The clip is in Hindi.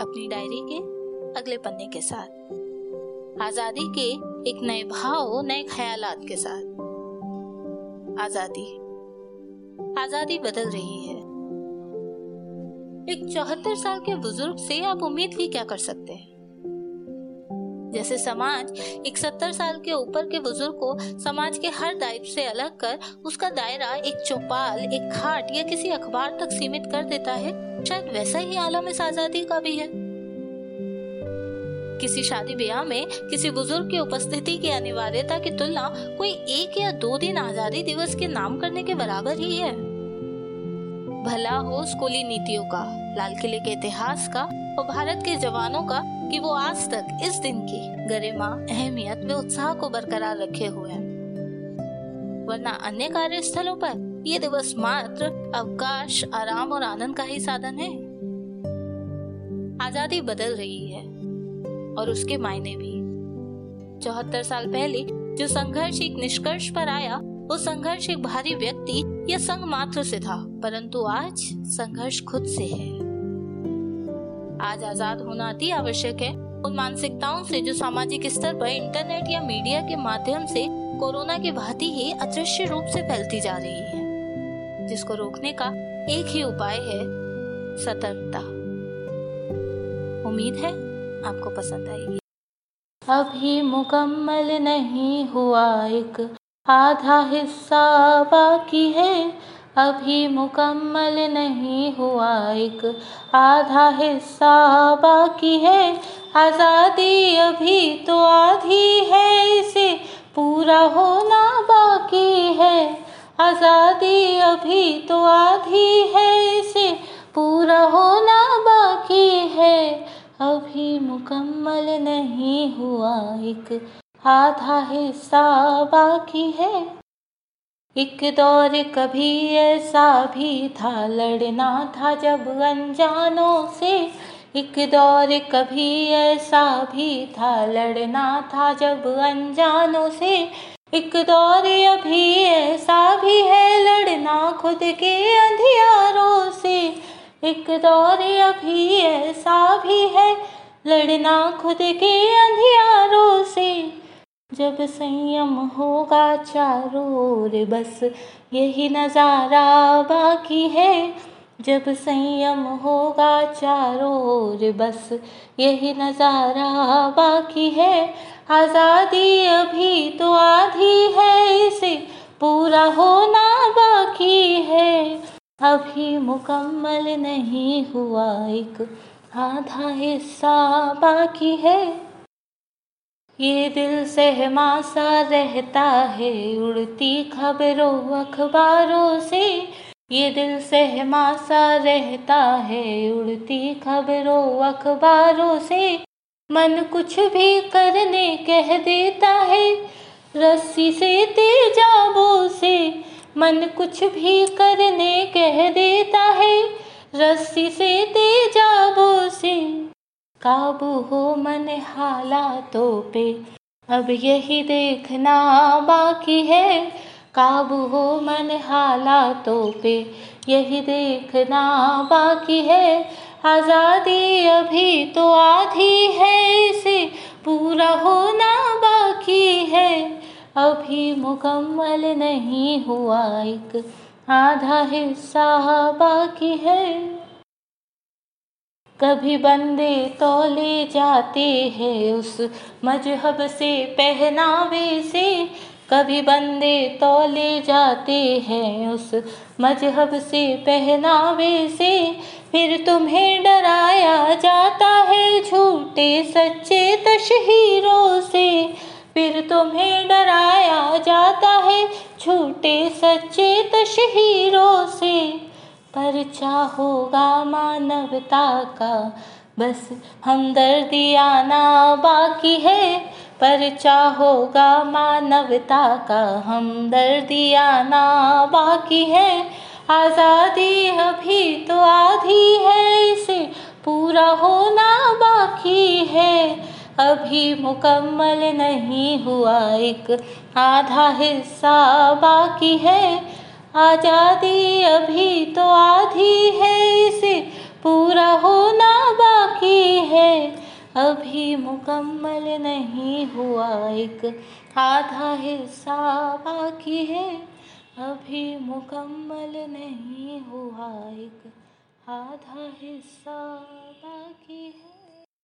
अपनी डायरी के अगले पन्ने के साथ। आज़ादी के एक नए भाव, नए ख्याल के साथ। आज़ादी। आज़ादी बदल रही है। एक चौहत्तर साल के बुज़ुर्ग से आप उम्मीद भी क्या कर सकते हैं? जैसे समाज एक सत्तर साल के ऊपर के बुज़ुर्ग को समाज के हर दायित्व से अलग कर उसका दायरा एक चौपाल, एक खाट या किसी अखबार तक सीमित कर देता है। शायद वैसा ही आलम इस आज़ादी का भी है। किसी शादी ब्याह में किसी बुज़ुर्ग की उपस्थिति की अनिवार्यता की तुलना कोई एक या दो दिन आज़ादी दिवस के नाम करने के बराबर ही है। भला हो स्कूली नीतियों का, लाल किले के इतिहास का और भारत के जवानों का कि वो आज तक इस दिन की गरिमा, अहमियत व उत्साह को बरकरार रखे हुए हैं। वरना अन्य कार्य स्थलों पर ये दिवस मात्र अवकाश, आराम और आनंद का ही साधन है। आज़ादी बदल रही है और उसके मायने भी। चौहत्तर साल पहले जो संघर्ष एक निष्कर्ष पर आया वो संघर्ष एक भारी व्यक्ति या संघ मात्र से था, परंतु आज संघर्ष खुद से है। आज आज़ाद होना अति आवश्यक है। उन मानसिकताओं से जो सामाजिक स्तर पर इंटरनेट या मीडिया के माध्यम से कोरोना की भांति ही अदृश्य रूप से फैलती जा रही है, जिसको रोकने का एक ही उपाय है सतर्कता। उम्मीद है आपको पसंद आएगी। अभी मुकम्मल नहीं हुआ एक आधा हिस्सा बाकी है, अभी मुकम्मल नहीं हुआ एक। आधा हिस्सा बाकी है, आज़ादी अभी तो आधी है, इसे पूरा होना बाकी है। आज़ादी अभी तो आधी है, इसे पूरा होना बाकी है, अभी मुकम्मल नहीं हुआ एक। आधा हिस्सा बाकी है। एक दौर कभी ऐसा भी था, लड़ना था जब अनजानों से। एक दौर कभी ऐसा भी था, लड़ना था जब अनजानों से। एक दौर अभी ऐसा भी है, लड़ना खुद के अंधियारों से। एक दौर अभी ऐसा भी है, लड़ना खुद के अंधियारों से। जब संयम होगा चारों बस यही नज़ारा बाकी है। जब संयम होगा चारों बस यही नज़ारा बाकी है। आज़ादी अभी तो आधी है, इसे पूरा होना बाकी है। अभी मुकम्मल नहीं हुआ, एक आधा हिस्सा बाकी है। ये दिल सहमा सा रहता है, उड़ती खबरों अखबारों से। ये दिल सहमा सा रहता है, उड़ती खबरों अखबारों से। मन कुछ भी करने कह देता है, रस्सी से तेजाबों से। मन कुछ भी करने कह देता है, रस्सी से तेजाबों से। काबू हो मन हालातों पे। अब यही देखना बाकी है। काबू हो मन हालातों पे। यही देखना बाकी है। आज़ादी अभी तो आधी है। इसे पूरा होना बाकी है। अभी मुकम्मल नहीं हुआ। एक आधा हिस्सा बाकी है। कभी बंदे तोले जाते हैं उस मज़हब से, पहनावे से। कभी बंदे तोले जाते हैं उस मज़हब से, पहनावे से। फिर तुम्हें डराया जाता है झूठे सच्चे तशहीरों से। फिर तुम्हें डराया जाता है झूठे सच्चे तशहीरों से। पर चाहोगा मानवता का। बस हमदर्दी आना बाकी है, पर चाहोगा मानवता का। हमदर्दी आना बाकी है, आज़ादी अभी तो आधी है, इसे पूरा होना बाकी है। अभी मुकम्मल नहीं हुआ, एक आधा हिस्सा बाकी है। आज़ादी अभी तो अभी मुकम्मल नहीं हुआ एक आधा हिस्सा बाकी है। अभी मुकम्मल नहीं हुआ एक आधा हिस्सा बाकी है।